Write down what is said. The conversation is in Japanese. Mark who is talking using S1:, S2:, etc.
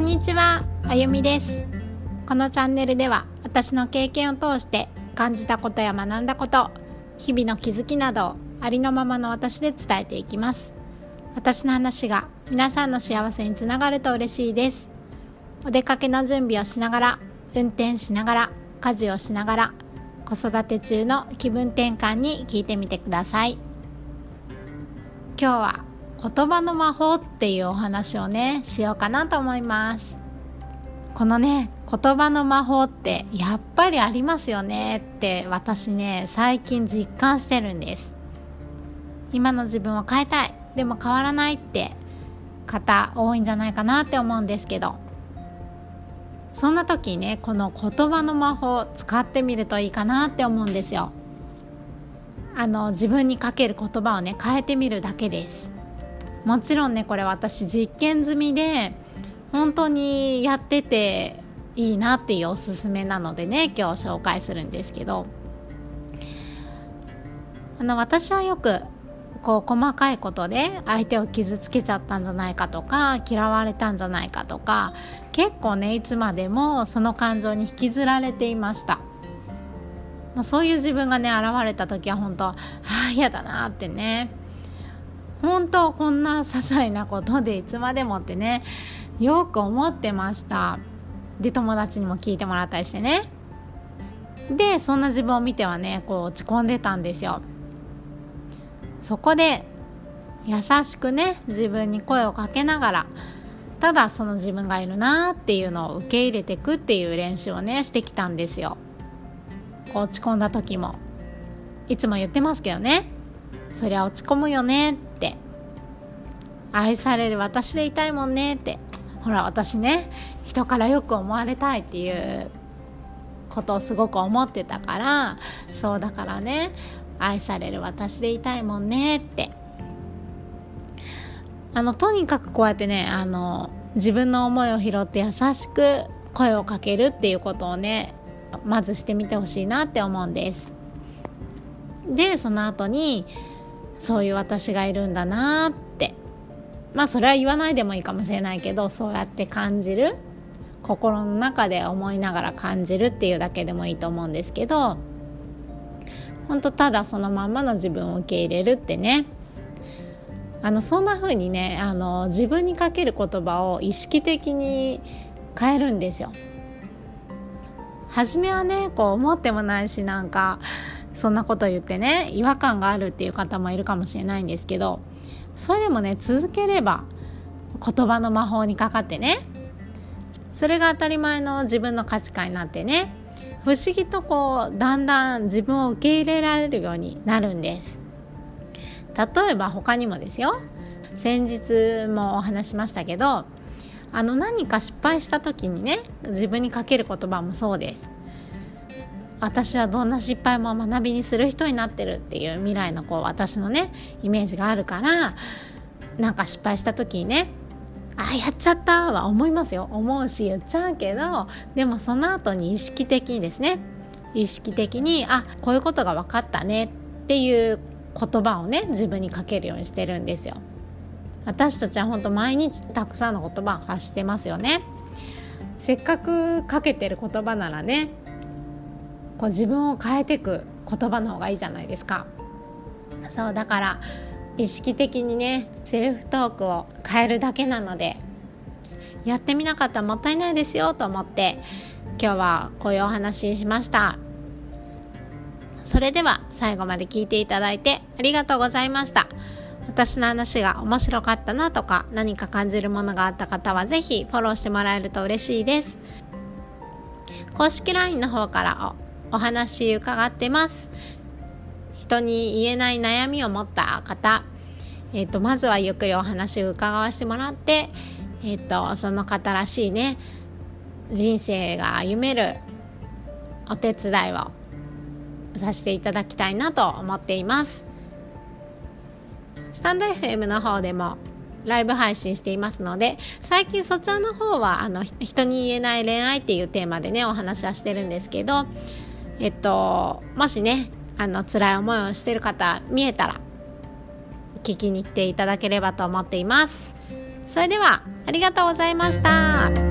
S1: んにちは、あゆみです。このチャンネルでは私の経験を通して感じたことや学んだこと日々の気づきなどをありのままの私で伝えていきます。私の話が皆さんの幸せにつながると嬉しいです。お出かけの準備をしながら運転しながら家事をしながら子育て中の気分転換に聞いてみてください。今日は言葉の魔法っていうお話をねしようかなと思います。このね言葉の魔法ってやっぱりありますよねって私ね最近実感してるんです。今の自分を変えたい。でも変わらないって方多いんじゃないかなって思うんですけどそんな時ねこの言葉の魔法使ってみるといいかなって思うんですよ。あの自分にかける言葉をね変えてみるだけです。もちろんねこれ私実験済みで本当にやってていいなっていうおすすめなのでね今日紹介するんですけど。あの私はよくこう細かいことで相手を傷つけちゃったんじゃないかとか嫌われたんじゃないかとか結構ねいつまでもその感情に引きずられていました、まあ、そういう自分がね現れた時は本当ああ嫌だなってね。本当こんな些細なことでいつまでもってねよく思ってました。で友達にも聞いてもらったりしてね。でそんな自分を見てはねこう落ち込んでたんですよ。そこで優しくね自分に声をかけながらただその自分がいるなっていうのを受け入れていくっていう練習をねしてきたんですよ。こう落ち込んだ時も。いつも言ってますけどね。そりゃ落ち込むよね。って愛される私でいたいもんねって。ほら私ね人からよく思われたいっていうことをすごく思ってたからそうだからね愛される私でいたいもんねって。あのとにかくこうやってねあの自分の思いを拾って優しく声をかけるっていうことをねまずしてみてほしいなって思うんです。でその後にそういう私がいるんだなってまあそれは言わないでもいいかもしれないけどそうやって感じる心の中で思いながら感じるっていうだけでもいいと思うんですけど本当ただそのまんまの自分を受け入れるってねあのそんな風にねあの自分にかける言葉を意識的に変えるんですよ。初めはねこう思ってもないしなんかそんなこと言ってね違和感があるっていう方もいるかもしれないんですけどそれでもね続ければ言葉の魔法にかかってね。それが当たり前の自分の価値観になってね。不思議とこうだんだん自分を受け入れられるようになるんです。例えば他にもですよ。先日もお話しましたけどあの何か失敗した時にね自分にかける言葉もそうです。私はどんな失敗も学びにする人になってるっていう未来のこう私のねイメージがあるからなんか失敗した時にねあやっちゃったは思いますよ。思うし言っちゃうけどでもその後に意識的にですね意識的にあこういうことが分かったねっていう言葉をね自分にかけるようにしてるんですよ。私たちは本当毎日たくさんの言葉を発してますよね。せっかくかけてる言葉ならねこう自分を変えていく言葉の方がいいじゃないですか。そうだから意識的にねセルフトークを変えるだけなのでやってみなかったらもったいないですよと思って今日はこういうお話ししました。それでは最後まで聞いていただいてありがとうございました。私の話が面白かったなとか何か感じるものがあった方は是非フォローしてもらえると嬉しいです。公式 LINE の方からお話伺ってます。人に言えない悩みを持った方、えーと、まずはゆっくりお話を伺わせてもらって、えーと、その方らしいね人生が歩めるお手伝いをさせていただきたいなと思っています。スタンド FM の方でもライブ配信していますので最近そちらの方はあの人に言えない恋愛っていうテーマでねお話はしてるんですけどえっともしねあの辛い思いをしてる方見えたら聞きに来ていただければと思っていますそれではありがとうございました。